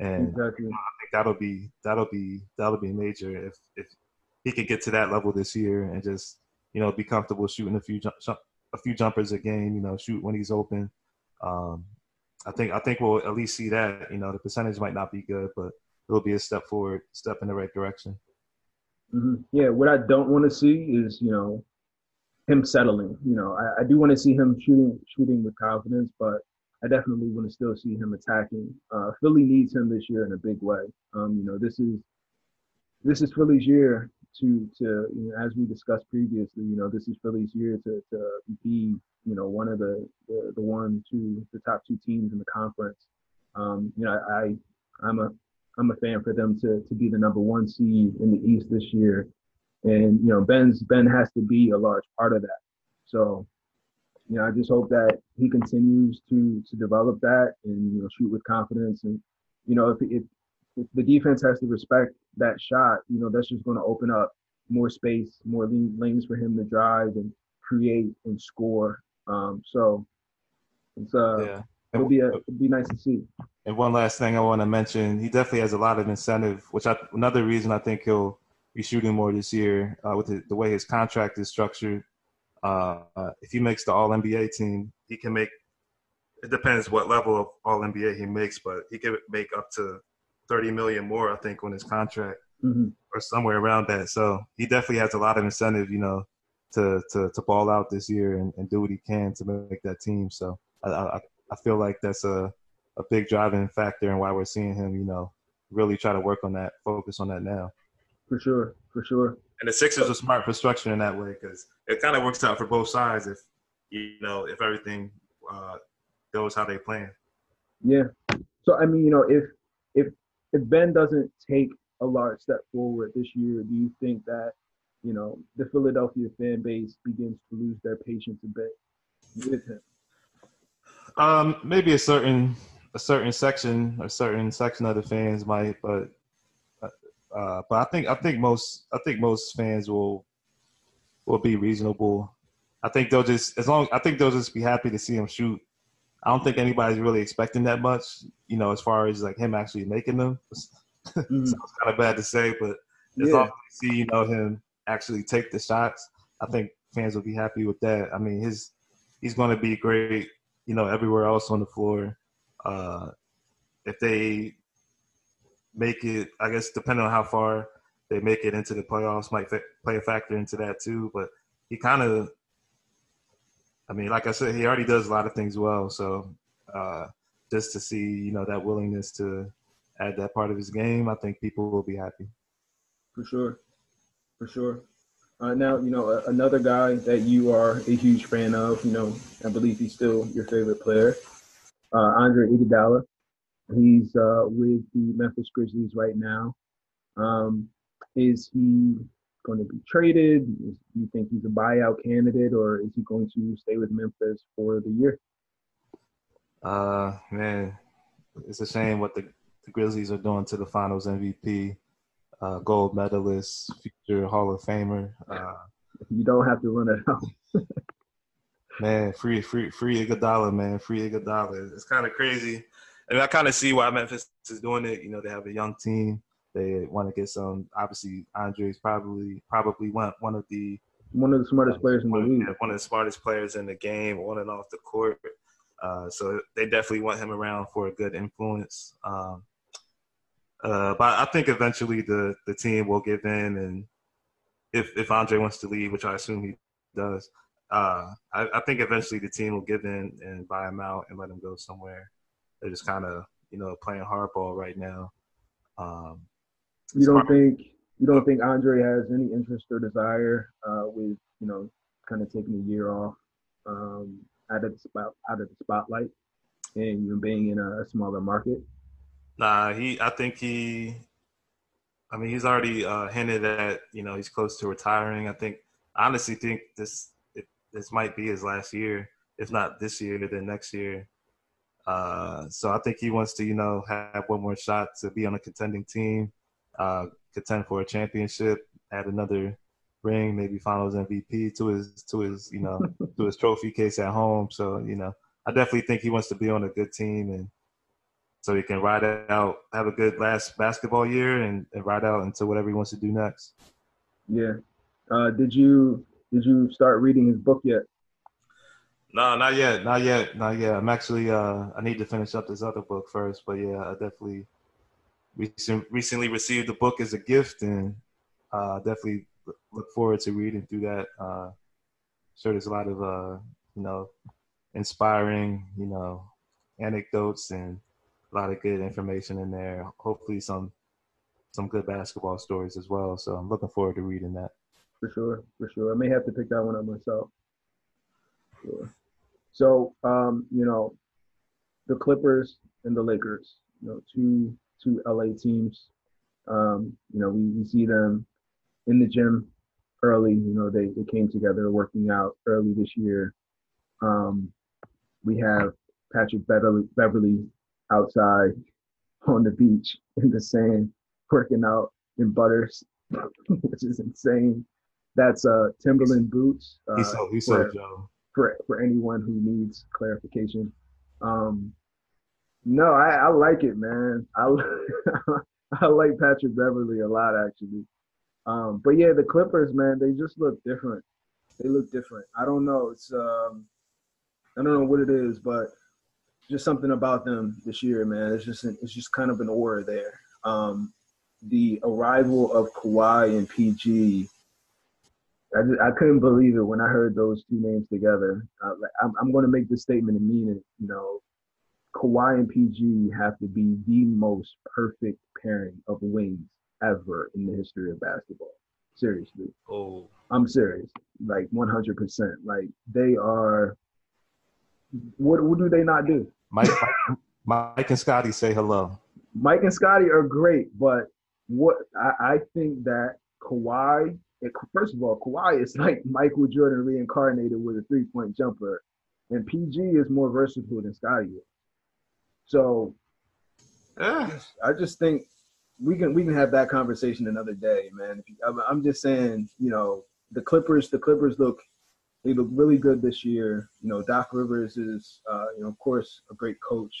And exactly. I think that'll be that'll be that'll be major if if he could get to that level this year and just you know be comfortable shooting a few jump, a few jumpers a game. You know, shoot when he's open. Um, I think I think we'll at least see that. You know, the percentage might not be good, but it'll be a step forward, step in the right direction. Mm-hmm. Yeah, what I don't want to see is you know him settling. You know, I, I do want to see him shooting shooting with confidence, but I definitely want to still see him attacking. Uh, Philly needs him this year in a big way. Um, you know, this is this is Philly's year to to you know, as we discussed previously. You know, this is Philly's year to to be you know one of the the, the one two the top two teams in the conference. Um, you know, I I'm a I'm a fan for them to to be the number one seed in the East this year, and you know Ben's Ben has to be a large part of that. So you know, I just hope that he continues to to develop that and you know shoot with confidence. And you know, if if, if the defense has to respect that shot, you know, that's just going to open up more space, more lanes for him to drive and create and score. Um, so it's uh, yeah. it'll be a, it'll be nice to see. And one last thing I want to mention, he definitely has a lot of incentive, which I, another reason I think he'll be shooting more this year uh, with the, the way his contract is structured. Uh, if he makes the All NBA team, he can make. It depends what level of All NBA he makes, but he could make up to thirty million more, I think, on his contract, mm-hmm. or somewhere around that. So he definitely has a lot of incentive, you know, to to, to ball out this year and, and do what he can to make that team. So I, I, I feel like that's a a big driving factor in why we're seeing him, you know, really try to work on that, focus on that now. For sure, for sure. And the Sixers are smart for structuring in that way because it kind of works out for both sides if you know if everything uh, goes how they plan. Yeah. So I mean, you know, if if if Ben doesn't take a large step forward this year, do you think that you know the Philadelphia fan base begins to lose their patience a bit with him? Um, maybe a certain a certain section, a certain section of the fans might, but uh, but I think I think most I think most fans will will be reasonable. I think they'll just as long I think they'll just be happy to see him shoot. I don't think anybody's really expecting that much, you know, as far as like him actually making them. Mm-hmm. Sounds kind of bad to say, but as yeah. long as they see, you know, him actually take the shots, I think fans will be happy with that. I mean, his he's going to be great, you know, everywhere else on the floor. Uh, if they make it. I guess depending on how far they make it into the playoffs, might fa- play a factor into that too. But he kind of, I mean, like I said, he already does a lot of things well. So uh, just to see, you know, that willingness to add that part of his game, I think people will be happy. For sure, for sure. Uh, now, you know, another guy that you are a huge fan of, you know, I believe he's still your favorite player, uh, Andre Iguodala. He's uh, with the Memphis Grizzlies right now. Um, is he going to be traded? Is, do you think he's a buyout candidate, or is he going to stay with Memphis for the year? Uh, man, it's a shame what the, the Grizzlies are doing to the Finals MVP, uh, gold medalist, future Hall of Famer. Uh, you don't have to run it out. man, free, free, free Iguodala, man, free Iguodala. It's kind of crazy I mean, I kind of see why Memphis is doing it. You know, they have a young team. They want to get some. Obviously, Andre's probably probably one one of the one of the smartest players in the league. One of the smartest players in the game, on and off the court. Uh, so they definitely want him around for a good influence. Um, uh, but I think eventually the the team will give in, and if if Andre wants to leave, which I assume he does, uh, I, I, think eventually the team will give in and buy him out and let him go somewhere. They're just kind of you know playing hardball right now. Um, you don't think you don't think Andre has any interest or desire uh, with you know kind of taking a year off um, out of the spot out of the spotlight and you being in a, smaller market? Nah, he. I think he. I mean, he's already uh, hinted at you know he's close to retiring. I think honestly think this it, this might be his last year, if not this year, then next year. Uh, so I think he wants to you know have one more shot to be on a contending team, uh, contend for a championship, add another ring, maybe Finals MVP to his to his you know to his trophy case at home. So you know I definitely think he wants to be on a good team and so he can ride out, have a good last basketball year, and, and ride out into whatever he wants to do next. Yeah. Uh, did you did you start reading his book yet? No, not yet, not yet, not yet. I'm actually uh, I need to finish up this other book first, but yeah, I definitely recently received the book as a gift, and uh, definitely look forward to reading through that. Uh, sure, there's a lot of uh, you know inspiring, you know, anecdotes and a lot of good information in there. Hopefully, some some good basketball stories as well. So I'm looking forward to reading that. For sure, for sure. I may have to pick that one up myself. Sure. So, um, you know, the Clippers and the Lakers, you know, two two LA teams. Um, you know, we, we see them in the gym early. You know, they, they came together working out early this year. Um, we have Patrick Beverly, Beverley outside on the beach in the sand, working out in butters, which is insane. That's uh Timberland boots. Uh, he's so he's so Joe. For for anyone who needs clarification. Um no, I, I like it, man. I I like Patrick Beverley a lot actually. Um, but yeah, the Clippers, man, they just look different. They look different. I don't know. It's um, I don't know what it is, but just something about them this year, man. It's just it's just kind of an aura there. Um, the arrival of Kawhi and PG, I, just, I couldn't believe it when I heard those two names together. Uh, I'm, I'm going to make this statement and mean it. You know, Kawhi and PG have to be the most perfect pairing of wings ever in the history of basketball. Seriously. Oh. I'm serious. Like 100%. Like they are. What what do they not do? Mike, Mike, Mike and Scotty say hello. Mike and Scotty are great, but what I, I think that Kawhi, first of all, Kawhi is like Michael Jordan reincarnated with a three point jumper, and PG is more versatile than Scotty is. So. I just think we can we can have that conversation another day, man. I'm just saying, you know, the Clippers, the Clippers look they look really good this year. You know, Doc Rivers is, uh, you know, of course, a great coach.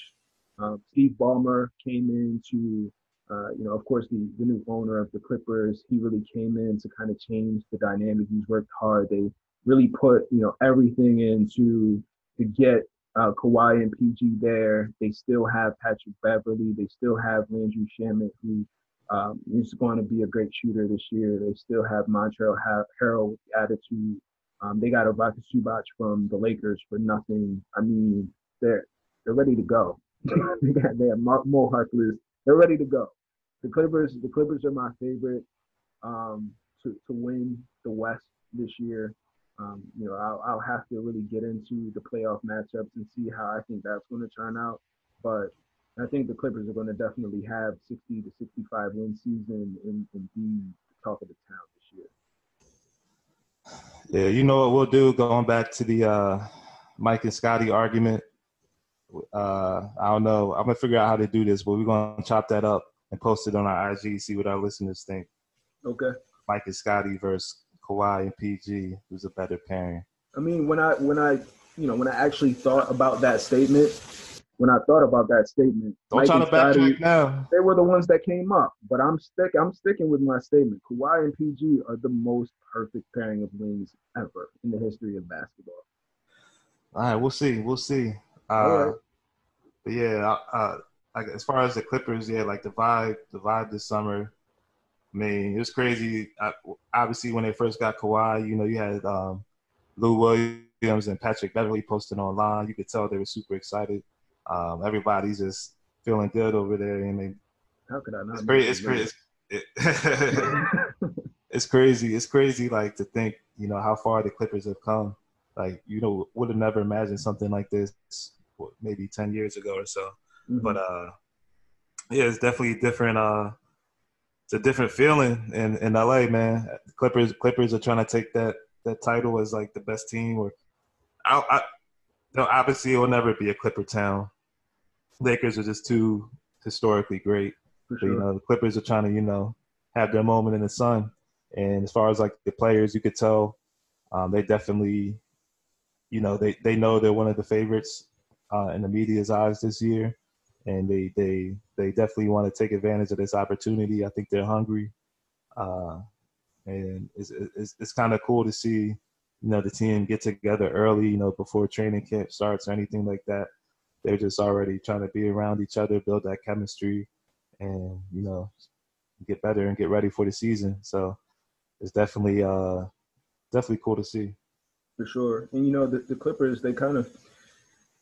Um, Steve Ballmer came in to, uh, you know, of course, the, the new owner of the Clippers. He really came in to kind of change the dynamic. He's worked hard. They really put, you know, everything into to get uh, Kawhi and PG there. They still have Patrick Beverley. They still have Landry Shamet, who um, is going to be a great shooter this year. They still have Montrezl Harrell with the attitude um, they got a Rocket from the Lakers for nothing. I mean, they're they're ready to go. they they have Mo Harkless. They're ready to go. The Clippers, the Clippers are my favorite um, to to win the West this year. Um, you know, I'll, I'll have to really get into the playoff matchups and see how I think that's going to turn out. But I think the Clippers are going to definitely have 60 to 65 win season and, and be the talk of the town this year. yeah, you know what we'll do. Going back to the uh, Mike and Scotty argument, uh, I don't know. I'm gonna figure out how to do this, but we're gonna chop that up and post it on our IG. See what our listeners think. Okay. Mike and Scotty versus Kawhi and PG. Who's a better pairing? I mean, when I when I you know when I actually thought about that statement, when I thought about that statement, don't Mike try to backtrack now. They were the ones that came up, but I'm stick I'm sticking with my statement. Kawhi and PG are the most perfect pairing of wings ever in the history of basketball. All right, we'll see. We'll see. Uh, But yeah, uh, as far as the Clippers, yeah, like the vibe, the vibe this summer. I mean, it was crazy. I, obviously, when they first got Kawhi, you know, you had um, Lou Williams and Patrick Beverley posting online. You could tell they were super excited. Um, everybody's just feeling good over there, and they. How could I not? It's crazy. It's crazy. It, it's crazy. It's crazy. Like to think, you know, how far the Clippers have come. Like you know, would have never imagined something like this, maybe ten years ago or so. Mm-hmm. But uh, yeah, it's definitely different. Uh, it's a different feeling in, in LA, man. Clippers Clippers are trying to take that that title as like the best team. Or I, I no, obviously it will never be a Clipper town. Lakers are just too historically great. Sure. But, you know, the Clippers are trying to you know have their moment in the sun. And as far as like the players, you could tell um, they definitely, you know, they they know they're one of the favorites uh, in the media's eyes this year and they they they definitely want to take advantage of this opportunity. I think they're hungry, uh, and it's it's, it's kind of cool to see you know the team get together early, you know, before training camp starts or anything like that. They're just already trying to be around each other, build that chemistry, and you know, get better and get ready for the season. So it's definitely uh definitely cool to see. For sure, and you know the, the Clippers, they kind of,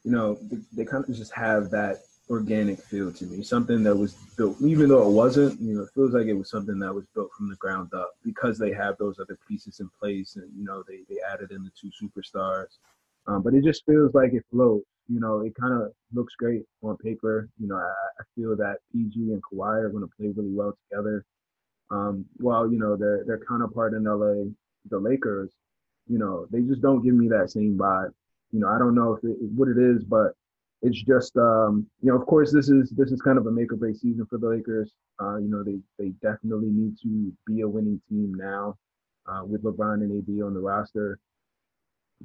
you know, they, they kind of just have that organic feel to me. Something that was built, even though it wasn't, you know, it feels like it was something that was built from the ground up because they have those other pieces in place, and you know, they they added in the two superstars. Um, but it just feels like it flows. You know, it kind of looks great on paper. You know, I, I feel that PG and Kawhi are going to play really well together. Um, while you know their their counterpart in LA, the Lakers, you know, they just don't give me that same vibe. You know, I don't know if it, what it is, but it's just um, you know, of course, this is this is kind of a make or break season for the Lakers. Uh, you know, they they definitely need to be a winning team now uh, with LeBron and AD on the roster,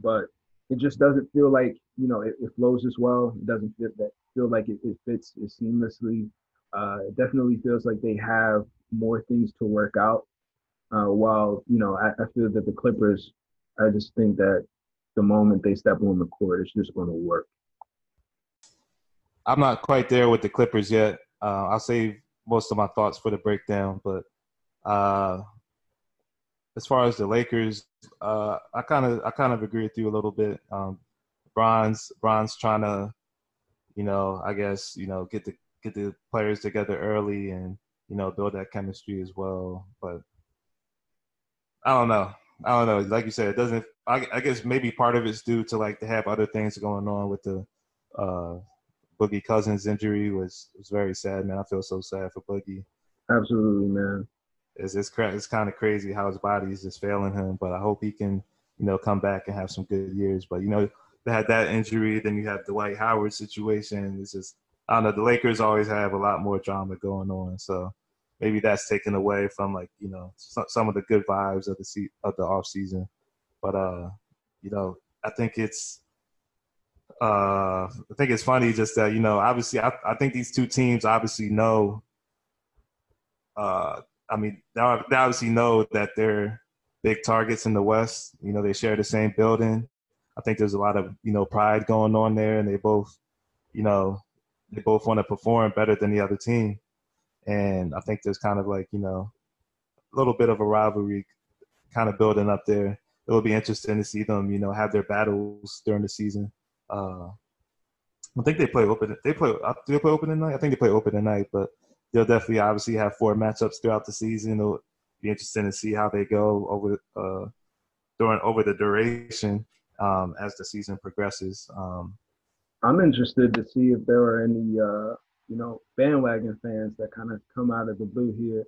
but it just doesn't feel like you know it, it flows as well. It doesn't fit that feel like it, it fits it seamlessly. Uh, it definitely feels like they have more things to work out. Uh, while you know, I, I feel that the Clippers, I just think that the moment they step on the court, it's just going to work. I'm not quite there with the Clippers yet. Uh, I'll save most of my thoughts for the breakdown, but uh, as far as the Lakers, uh, I kind of I kind of agree with you a little bit. Um, Bron's Bron's trying to, you know, I guess you know get the get the players together early and you know build that chemistry as well. But I don't know. I don't know. Like you said, it doesn't. I, I guess maybe part of it's due to like to have other things going on with the uh, Boogie Cousins injury was was very sad, man. I feel so sad for Boogie. Absolutely, man. It's it's, it's kind of crazy how his body is just failing him, but I hope he can, you know, come back and have some good years. But you know, they had that injury, then you have the Dwight Howard situation. It's just I don't know. The Lakers always have a lot more drama going on, so maybe that's taken away from like you know some of the good vibes of the se- of the off season. But uh, you know, I think it's uh, I think it's funny just that you know, obviously, I, I think these two teams obviously know. Uh, I mean, they obviously know that they're big targets in the West. You know, they share the same building. I think there's a lot of you know pride going on there, and they both, you know, they both want to perform better than the other team. And I think there's kind of like you know, a little bit of a rivalry kind of building up there. It will be interesting to see them, you know, have their battles during the season. Uh, I think they play open. They play. Uh, do they play open tonight? I think they play open tonight, but they'll definitely obviously have four matchups throughout the season. It'll be interesting to see how they go over uh, during over the duration um, as the season progresses. Um, I'm interested to see if there are any uh, you know bandwagon fans that kind of come out of the blue here.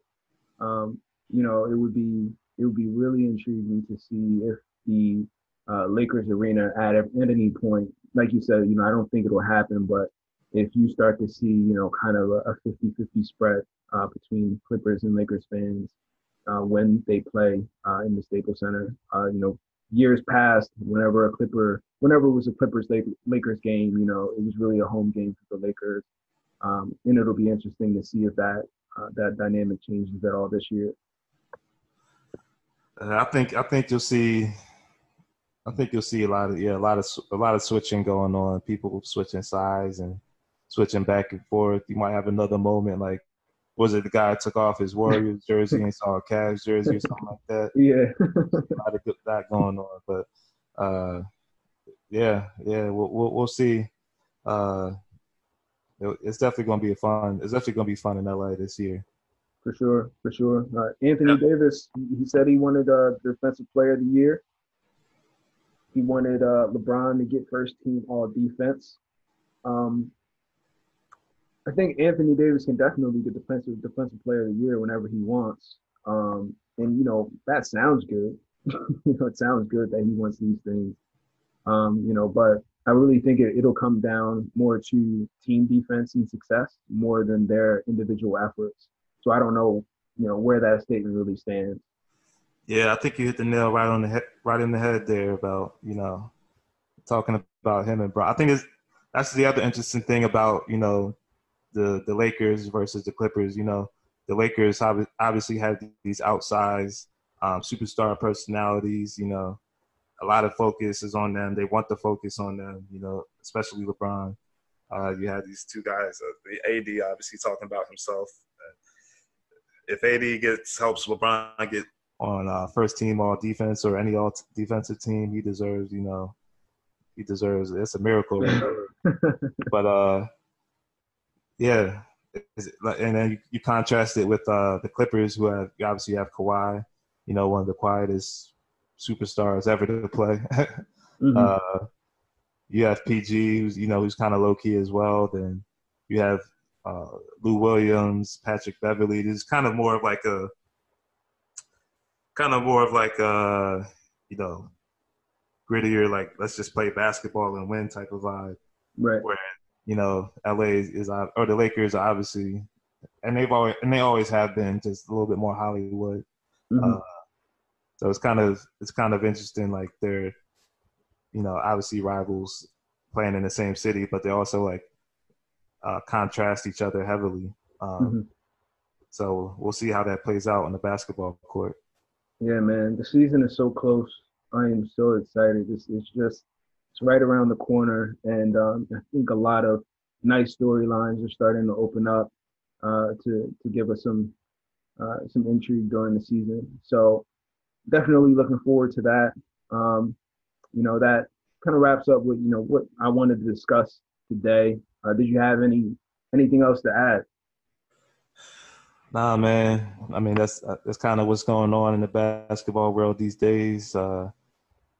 Um, you know, it would be it would be really intriguing to see if the uh, Lakers arena at at any point. Like you said, you know, I don't think it'll happen, but if you start to see, you know, kind of a 50-50 spread uh, between Clippers and Lakers fans uh, when they play uh, in the Staples Center, uh, you know, years past, whenever a Clipper, whenever it was a Clippers Lakers game, you know, it was really a home game for the Lakers, um, and it'll be interesting to see if that uh, that dynamic changes at all this year. I think I think you'll see I think you'll see a lot of yeah, a lot of a lot of switching going on. People switching sides and switching back and forth. You might have another moment like was it the guy took off his Warriors jersey and saw a Cavs jersey or something like that? Yeah, a lot of that going on, but uh, yeah, yeah, we'll we'll, we'll see. Uh, it's definitely going to be a fun. It's definitely going to be fun in LA this year. For sure, for sure. Uh, Anthony. Davis, he said he wanted uh, defensive player of the year. He wanted uh, LeBron to get first team all defense. Um, I think Anthony Davis can definitely get defensive defensive player of the year whenever he wants. Um, and you know that sounds good. you know, it sounds good that he wants these things. Um, you know, but I really think it, it'll come down more to team defense and success more than their individual efforts. So I don't know, you know, where that statement really stands. Yeah, I think you hit the nail right on the head, right in the head there about you know talking about him and Bron. I think it's, that's the other interesting thing about you know the the Lakers versus the Clippers. You know, the Lakers obviously have these outsized um, superstar personalities. You know, a lot of focus is on them. They want the focus on them. You know, especially LeBron. Uh, you have these two guys. Uh, the AD obviously talking about himself. If AD gets helps LeBron get on uh, first team all defense or any all t- defensive team, he deserves. You know, he deserves. It. It's a miracle. but uh, yeah, and then you, you contrast it with uh, the Clippers, who have obviously have Kawhi, you know, one of the quietest superstars ever to play. mm-hmm. uh, you have PG, who's you know who's kind of low key as well. Then you have uh, Lou Williams, Patrick Beverley. This is kind of more of like a kind of more of like uh, you know grittier, like let's just play basketball and win type of vibe. Right. Where you know, LA is or the Lakers are obviously, and they've always and they always have been just a little bit more Hollywood. Mm-hmm. Uh, so it's kind of it's kind of interesting, like they're, you know, obviously rivals playing in the same city, but they also like uh, contrast each other heavily. Um, mm-hmm. So we'll see how that plays out on the basketball court. Yeah, man, the season is so close. I am so excited. It's, it's just it's right around the corner, and um, I think a lot of nice storylines are starting to open up uh, to to give us some uh, some intrigue during the season. So definitely looking forward to that. Um, you know that kind of wraps up with you know what I wanted to discuss today. Uh, did you have any anything else to add? Nah, man. I mean, that's that's kind of what's going on in the basketball world these days. Uh,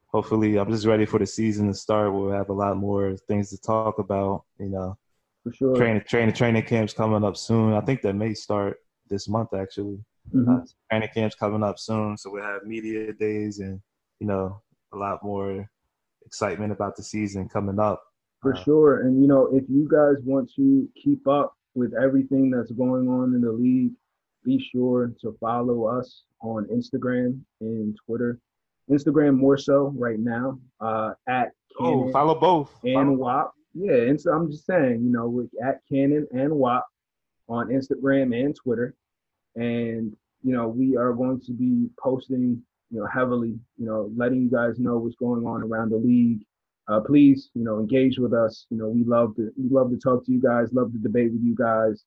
hopefully I'm just ready for the season to start. We'll have a lot more things to talk about. You know, for sure. Training, training, training camps coming up soon. I think that may start this month actually. Mm-hmm. Uh, training camps coming up soon, so we'll have media days and you know a lot more excitement about the season coming up. For uh, sure, and you know if you guys want to keep up with everything that's going on in the league, be sure to follow us on Instagram and Twitter Instagram more so right now. Uh, at Cannon oh, follow both and follow. WAP. Yeah, and so I'm just saying, you know, with at Cannon and WAP on Instagram and Twitter, and you know, we are going to be posting, you know, heavily, you know, letting you guys know what's going on around the league. Uh, please, you know, engage with us. You know, we love to we love to talk to you guys, love to debate with you guys.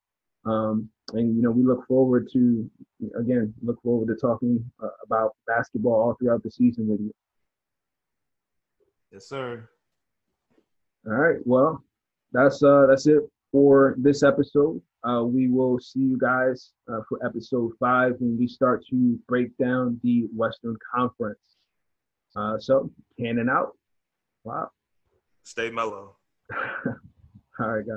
Um, and you know, we look forward to again look forward to talking uh, about basketball all throughout the season with you. Yes, sir. All right. Well, that's uh that's it for this episode. Uh, we will see you guys uh, for episode five when we start to break down the Western Conference. Uh, so, cannon out. Wow. Stay mellow. All right, guys.